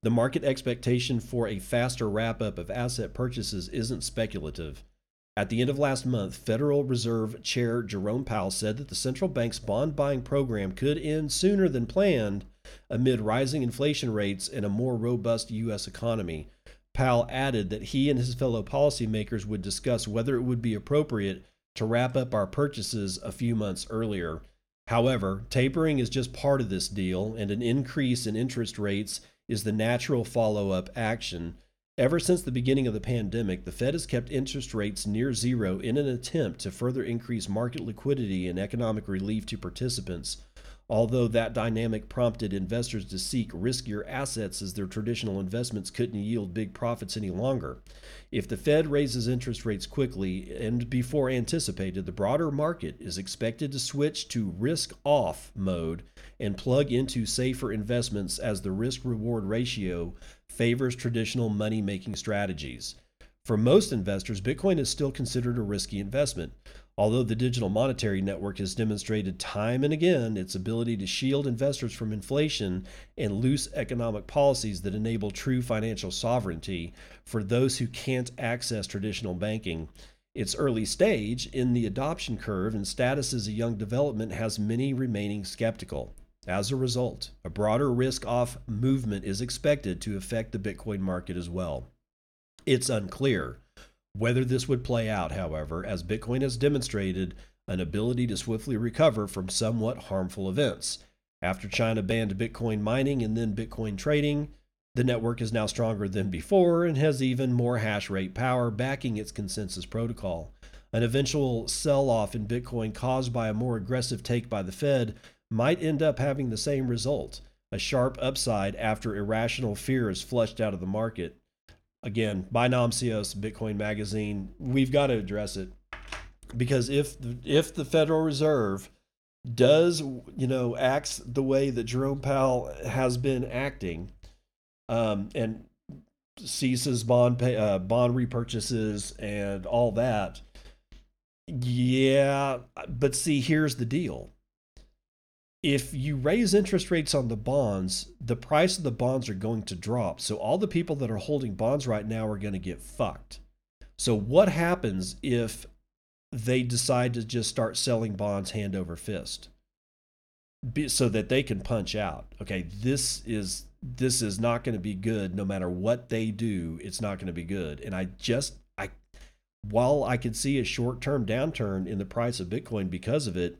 The market expectation for a faster wrap up of asset purchases isn't speculative. At the end of last month, Federal Reserve Chair Jerome Powell said that the central bank's bond buying program could end sooner than planned amid rising inflation rates and a more robust U.S. economy. Powell added that he and his fellow policymakers would discuss whether it would be appropriate to wrap up our purchases a few months earlier. However, tapering is just part of this deal, and an increase in interest rates is the natural follow up action. Ever since the beginning of the pandemic, the Fed has kept interest rates near zero in an attempt to further increase market liquidity and economic relief to participants although that dynamic prompted investors to seek riskier assets as their traditional investments couldn't yield big profits any longer. If the Fed raises interest rates quickly and before anticipated, the broader market is expected to switch to risk off mode and plug into safer investments as the risk reward ratio favors traditional money making strategies. For most investors, Bitcoin is still considered a risky investment. Although the digital monetary network has demonstrated time and again its ability to shield investors from inflation and loose economic policies that enable true financial sovereignty for those who can't access traditional banking, its early stage in the adoption curve and status as a young development has many remaining skeptical. As a result, a broader risk off movement is expected to affect the Bitcoin market as well. It's unclear whether this would play out, however, as Bitcoin has demonstrated an ability to swiftly recover from somewhat harmful events. After China banned Bitcoin mining and then Bitcoin trading, the network is now stronger than before and has even more hash rate power backing its consensus protocol. An eventual sell off in Bitcoin caused by a more aggressive take by the Fed might end up having the same result a sharp upside after irrational fear is flushed out of the market again, by Namcios, Bitcoin Magazine, we've got to address it because if if the Federal Reserve does you know acts the way that Jerome Powell has been acting, um, and ceases bond pay, uh, bond repurchases and all that, yeah. But see, here's the deal: if you raise interest rates on the bonds, the price of the bonds are going to drop. So all the people that are holding bonds right now are going to get fucked. So what happens if they decide to just start selling bonds hand over fist? so that they can punch out. Okay, this is this is not going to be good no matter what they do. It's not going to be good. And I just I while I could see a short-term downturn in the price of Bitcoin because of it,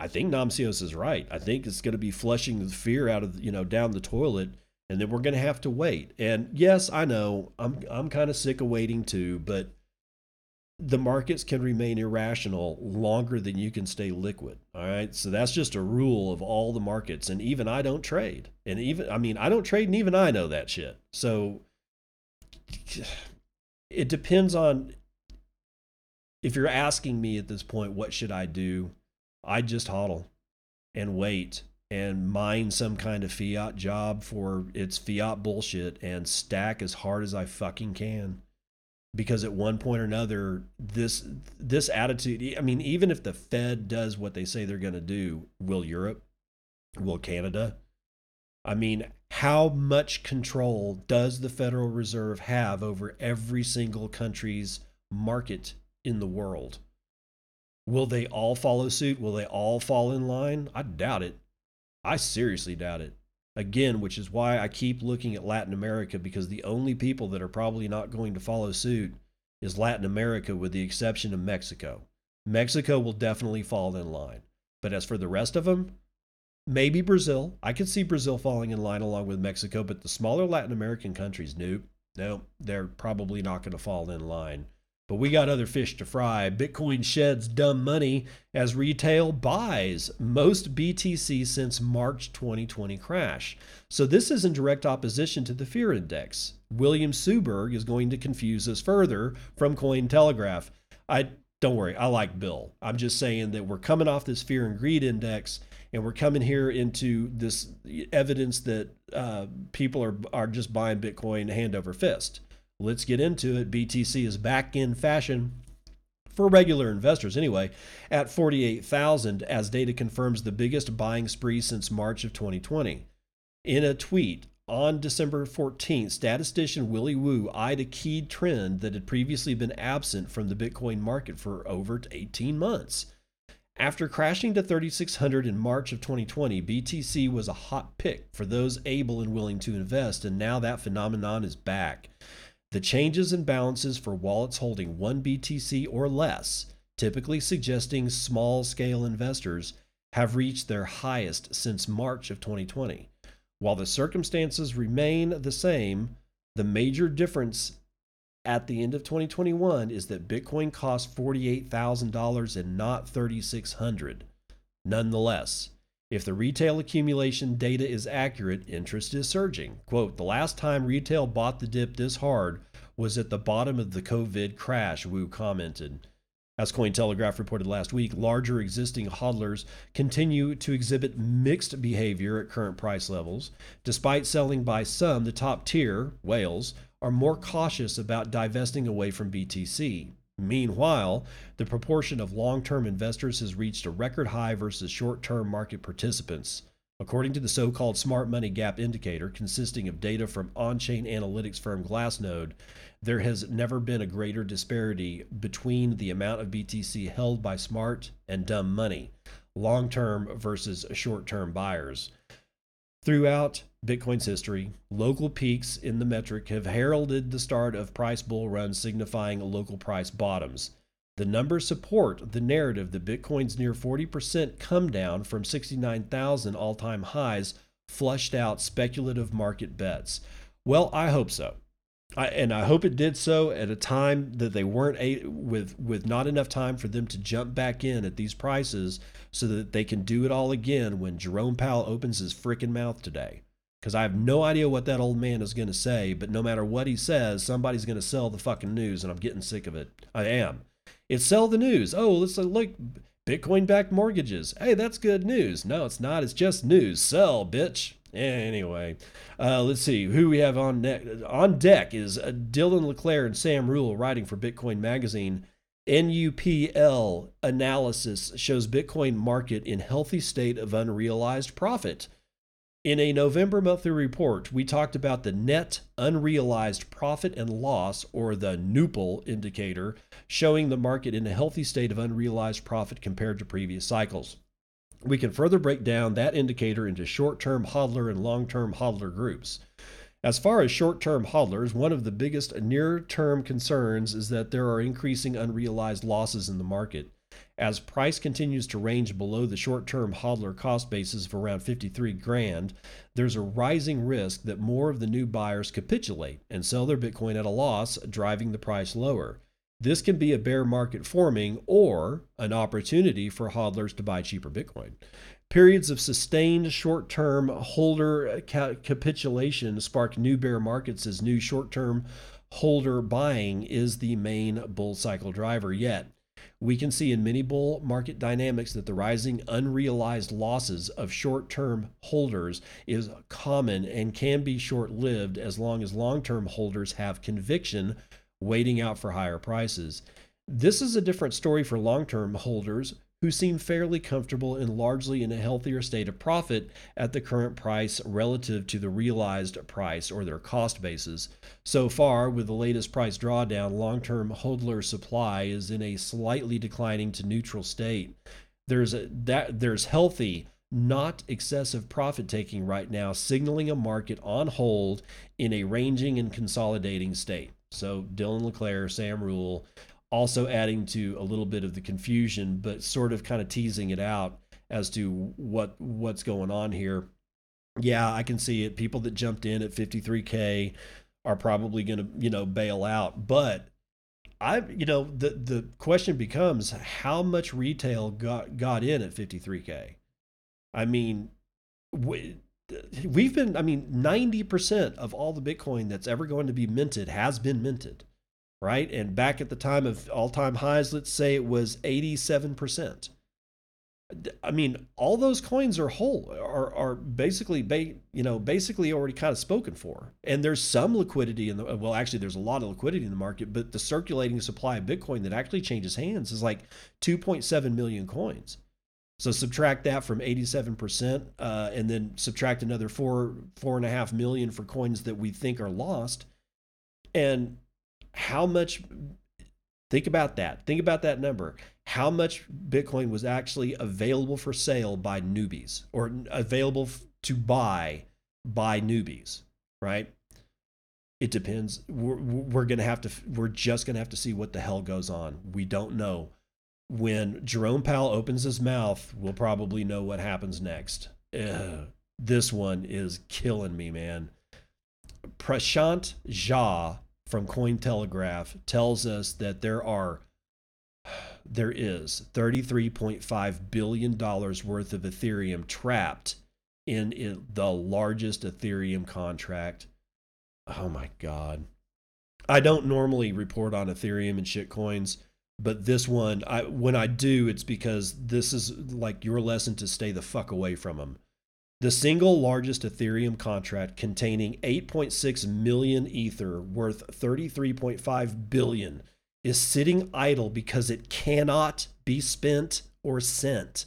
I think Namcios is right. I think it's going to be flushing the fear out of you know down the toilet, and then we're going to have to wait. And yes, I know I'm I'm kind of sick of waiting too, but the markets can remain irrational longer than you can stay liquid. All right, so that's just a rule of all the markets, and even I don't trade, and even I mean I don't trade, and even I know that shit. So it depends on if you're asking me at this point, what should I do? I'd just hodl and wait and mine some kind of fiat job for its fiat bullshit and stack as hard as I fucking can. Because at one point or another, this this attitude, I mean, even if the Fed does what they say they're gonna do, will Europe? Will Canada? I mean, how much control does the Federal Reserve have over every single country's market in the world? Will they all follow suit? Will they all fall in line? I doubt it. I seriously doubt it. Again, which is why I keep looking at Latin America because the only people that are probably not going to follow suit is Latin America, with the exception of Mexico. Mexico will definitely fall in line. But as for the rest of them, maybe Brazil. I could see Brazil falling in line along with Mexico, but the smaller Latin American countries, nope. No, they're probably not going to fall in line. But we got other fish to fry. Bitcoin sheds dumb money as retail buys most BTC since March 2020 crash. So this is in direct opposition to the fear index. William Suberg is going to confuse us further from Cointelegraph. I don't worry, I like Bill. I'm just saying that we're coming off this fear and greed index and we're coming here into this evidence that uh, people are are just buying Bitcoin hand over fist. Let's get into it. BTC is back in fashion for regular investors anyway at 48,000 as data confirms the biggest buying spree since March of 2020. In a tweet on December 14th, statistician Willy Woo eyed a key trend that had previously been absent from the Bitcoin market for over 18 months. After crashing to 3600 in March of 2020, BTC was a hot pick for those able and willing to invest and now that phenomenon is back. The changes in balances for wallets holding 1 BTC or less, typically suggesting small scale investors, have reached their highest since March of 2020. While the circumstances remain the same, the major difference at the end of 2021 is that Bitcoin cost $48,000 and not 3,600. Nonetheless, if the retail accumulation data is accurate, interest is surging. Quote, the last time retail bought the dip this hard was at the bottom of the COVID crash, Woo commented. As Cointelegraph reported last week, larger existing hodlers continue to exhibit mixed behavior at current price levels. Despite selling by some, the top tier, whales, are more cautious about divesting away from BTC. Meanwhile, the proportion of long term investors has reached a record high versus short term market participants. According to the so called Smart Money Gap Indicator, consisting of data from on chain analytics firm Glassnode, there has never been a greater disparity between the amount of BTC held by smart and dumb money, long term versus short term buyers. Throughout Bitcoin's history, local peaks in the metric have heralded the start of price bull runs signifying local price bottoms. The numbers support the narrative that Bitcoin's near 40% come down from 69,000 all time highs flushed out speculative market bets. Well, I hope so. I, and I hope it did so at a time that they weren't a, with with not enough time for them to jump back in at these prices, so that they can do it all again when Jerome Powell opens his freaking mouth today. Because I have no idea what that old man is going to say, but no matter what he says, somebody's going to sell the fucking news, and I'm getting sick of it. I am. It's sell the news. Oh, let's uh, look Bitcoin backed mortgages. Hey, that's good news. No, it's not. It's just news. Sell, bitch. Anyway, uh, let's see who we have on deck. On deck is uh, Dylan LeClaire and Sam Rule writing for Bitcoin Magazine. NUPL analysis shows Bitcoin market in healthy state of unrealized profit. In a November monthly report, we talked about the net unrealized profit and loss, or the NUPL indicator, showing the market in a healthy state of unrealized profit compared to previous cycles. We can further break down that indicator into short term hodler and long term hodler groups. As far as short term hodlers, one of the biggest near term concerns is that there are increasing unrealized losses in the market. As price continues to range below the short-term hodler cost basis of around 53 grand, there's a rising risk that more of the new buyers capitulate and sell their Bitcoin at a loss, driving the price lower. This can be a bear market forming or an opportunity for hodlers to buy cheaper Bitcoin. Periods of sustained short term holder capitulation spark new bear markets as new short term holder buying is the main bull cycle driver yet. We can see in many bull market dynamics that the rising unrealized losses of short term holders is common and can be short lived as long as long term holders have conviction waiting out for higher prices. This is a different story for long term holders who seem fairly comfortable and largely in a healthier state of profit at the current price relative to the realized price or their cost basis. So far, with the latest price drawdown, long term hodler supply is in a slightly declining to neutral state. There's, a, that, there's healthy, not excessive profit taking right now, signaling a market on hold in a ranging and consolidating state. So, Dylan LeClaire, Sam Rule, also adding to a little bit of the confusion, but sort of kind of teasing it out as to what what's going on here. Yeah, I can see it. People that jumped in at 53k are probably going to, you know, bail out, but I, you know, the the question becomes how much retail got got in at 53k. I mean, we've been, I mean, 90% of all the Bitcoin that's ever going to be minted has been minted right? And back at the time of all time highs, let's say it was 87%. I mean, all those coins are whole, are, are basically, ba- you know, basically already kind of spoken for. And there's some liquidity in the, well, actually, there's a lot of liquidity in the market, but the circulating supply of Bitcoin that actually changes hands is like 2.7 million coins. So subtract that from 87%, uh, and then subtract another four, four and a half million for coins that we think are lost. And how much think about that think about that number. How much bitcoin was actually available for sale by newbies or available to buy by newbies right? It depends. We're, we're gonna have to we're just gonna have to see what the hell goes on. We don't know when jerome powell opens his mouth we'll probably know what happens next Ugh, this one is killing me man prashant jha from Cointelegraph tells us that there are there is 33.5 billion dollars worth of Ethereum trapped in, in the largest Ethereum contract. Oh my god. I don't normally report on Ethereum and shitcoins, But this one, I when I do, it's because this is like your lesson to stay the fuck away from them. The single largest Ethereum contract containing 8.6 million ether worth 33.5 billion is sitting idle because it cannot be spent or sent.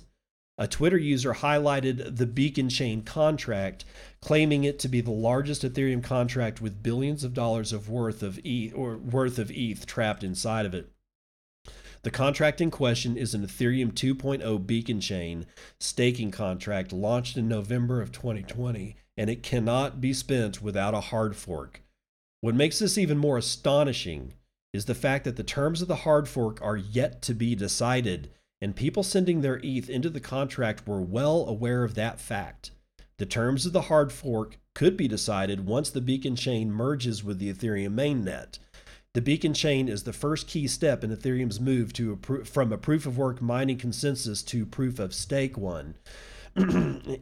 A Twitter user highlighted the Beacon Chain contract, claiming it to be the largest Ethereum contract with billions of dollars of worth of ETH or worth of ETH trapped inside of it. The contract in question is an Ethereum 2.0 Beacon Chain staking contract launched in November of 2020, and it cannot be spent without a hard fork. What makes this even more astonishing is the fact that the terms of the hard fork are yet to be decided, and people sending their ETH into the contract were well aware of that fact. The terms of the hard fork could be decided once the beacon chain merges with the Ethereum mainnet. The beacon chain is the first key step in Ethereum's move to a, from a proof of work mining consensus to proof of stake one.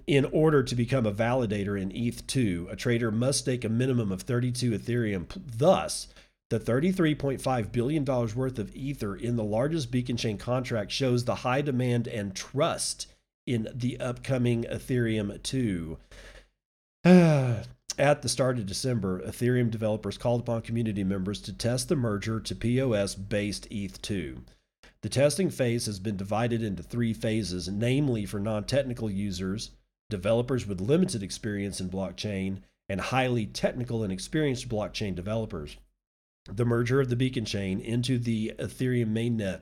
in order to become a validator in ETH2, a trader must stake a minimum of 32 Ethereum. Thus, the $33.5 billion worth of Ether in the largest beacon chain contract shows the high demand and trust in the upcoming Ethereum 2. At the start of December, Ethereum developers called upon community members to test the merger to POS based ETH2. The testing phase has been divided into three phases, namely for non technical users, developers with limited experience in blockchain, and highly technical and experienced blockchain developers. The merger of the beacon chain into the Ethereum mainnet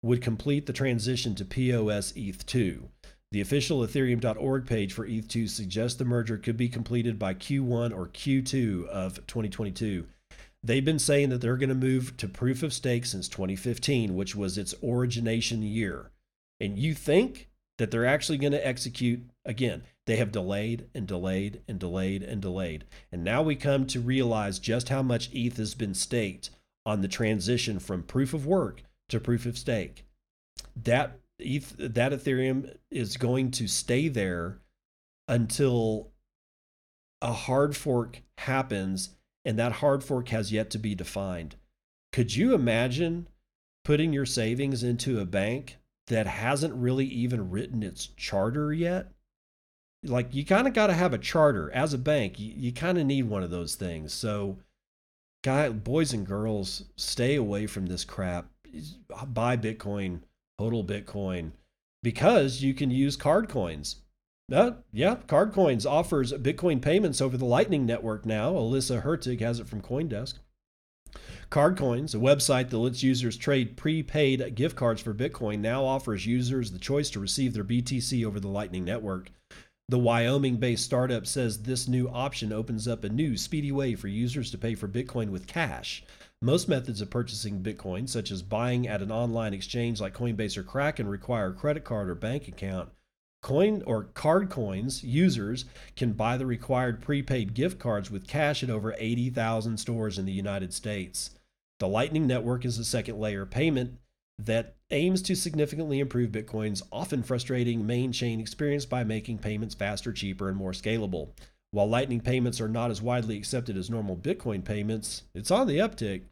would complete the transition to POS ETH2. The official Ethereum.org page for ETH2 suggests the merger could be completed by Q1 or Q2 of 2022. They've been saying that they're going to move to proof of stake since 2015, which was its origination year. And you think that they're actually going to execute again? They have delayed and delayed and delayed and delayed. And now we come to realize just how much ETH has been staked on the transition from proof of work to proof of stake. That ETH, that Ethereum is going to stay there until a hard fork happens, and that hard fork has yet to be defined. Could you imagine putting your savings into a bank that hasn't really even written its charter yet? like you kind of got to have a charter as a bank. You, you kind of need one of those things. So, guy, boys and girls, stay away from this crap. Buy Bitcoin, hodl Bitcoin, because you can use card coins. Uh, yeah, Card Coins offers Bitcoin payments over the Lightning Network now. Alyssa Hertig has it from Coindesk. Card Coins, a website that lets users trade prepaid gift cards for Bitcoin, now offers users the choice to receive their BTC over the Lightning Network. The Wyoming based startup says this new option opens up a new, speedy way for users to pay for Bitcoin with cash. Most methods of purchasing Bitcoin, such as buying at an online exchange like Coinbase or Kraken, require a credit card or bank account. Coin or card coins users can buy the required prepaid gift cards with cash at over 80,000 stores in the United States. The Lightning Network is a second layer payment that aims to significantly improve Bitcoin's often frustrating main chain experience by making payments faster, cheaper, and more scalable. While Lightning payments are not as widely accepted as normal Bitcoin payments, it's on the uptick.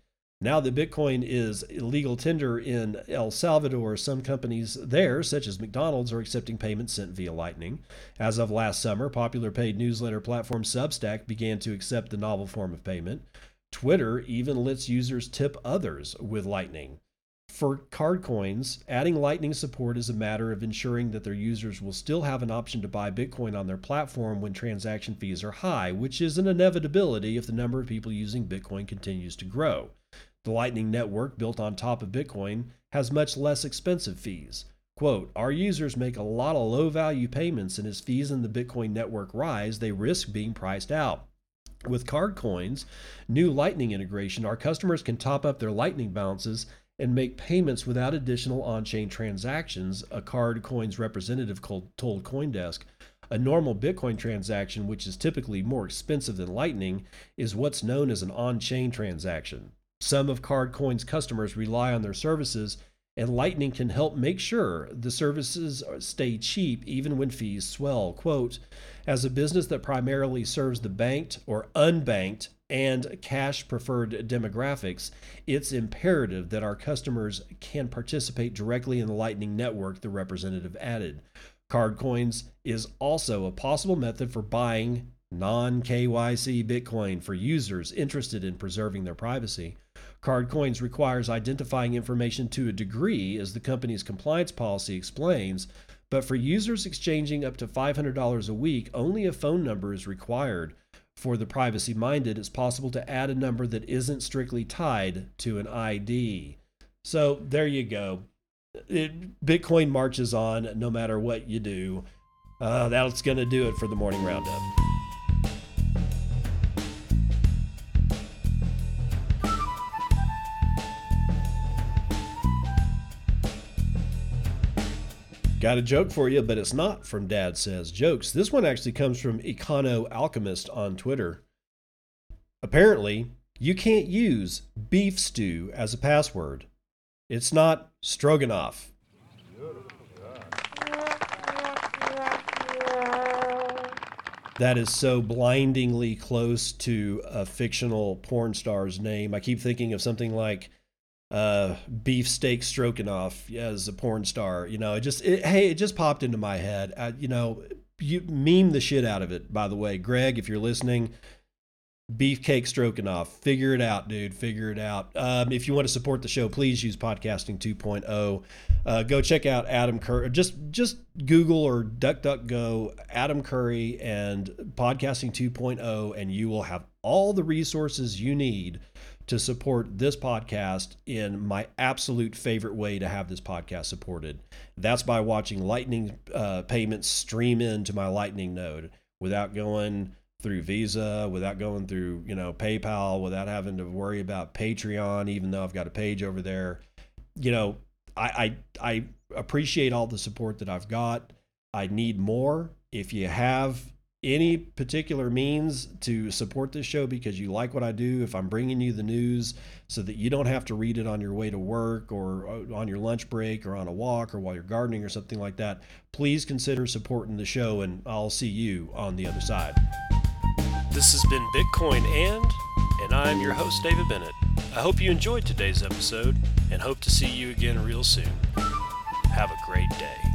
Now that Bitcoin is legal tender in El Salvador, some companies there, such as McDonald's, are accepting payments sent via Lightning. As of last summer, popular paid newsletter platform Substack began to accept the novel form of payment. Twitter even lets users tip others with Lightning. For card coins, adding Lightning support is a matter of ensuring that their users will still have an option to buy Bitcoin on their platform when transaction fees are high, which is an inevitability if the number of people using Bitcoin continues to grow. The Lightning network, built on top of Bitcoin, has much less expensive fees. Quote, Our users make a lot of low value payments, and as fees in the Bitcoin network rise, they risk being priced out. With card coins, new Lightning integration, our customers can top up their Lightning balances and make payments without additional on chain transactions, a card coin's representative told Coindesk. A normal Bitcoin transaction, which is typically more expensive than Lightning, is what's known as an on chain transaction. Some of Cardcoin's customers rely on their services and Lightning can help make sure the services stay cheap even when fees swell. Quote, as a business that primarily serves the banked or unbanked and cash preferred demographics, it's imperative that our customers can participate directly in the Lightning Network, the representative added. Cardcoins is also a possible method for buying non KYC Bitcoin for users interested in preserving their privacy. Cardcoins requires identifying information to a degree, as the company's compliance policy explains, but for users exchanging up to $500 a week, only a phone number is required. For the privacy minded, it's possible to add a number that isn't strictly tied to an ID. So there you go. It, Bitcoin marches on no matter what you do. Uh, that's going to do it for the morning roundup. Got a joke for you, but it's not from Dad Says Jokes. This one actually comes from Econo Alchemist on Twitter. Apparently, you can't use beef stew as a password. It's not stroganoff. That is so blindingly close to a fictional porn star's name. I keep thinking of something like uh, beefsteak Stroganoff as a porn star. You know, it just it, hey, it just popped into my head. I, you know, you meme the shit out of it. By the way, Greg, if you're listening, beefcake Stroganoff, figure it out, dude. Figure it out. Um, if you want to support the show, please use Podcasting 2.0. Uh, go check out Adam Curry. Just just Google or DuckDuckGo Adam Curry and Podcasting 2.0, and you will have all the resources you need to support this podcast in my absolute favorite way to have this podcast supported. That's by watching Lightning uh, payments stream into my Lightning node without going through Visa, without going through, you know, PayPal, without having to worry about Patreon, even though I've got a page over there. You know, I I, I appreciate all the support that I've got. I need more. If you have any particular means to support this show because you like what I do, if I'm bringing you the news so that you don't have to read it on your way to work or uh, on your lunch break or on a walk or while you're gardening or something like that, please consider supporting the show and I'll see you on the other side. This has been Bitcoin and and I'm your host David Bennett. I hope you enjoyed today's episode and hope to see you again real soon. Have a great day.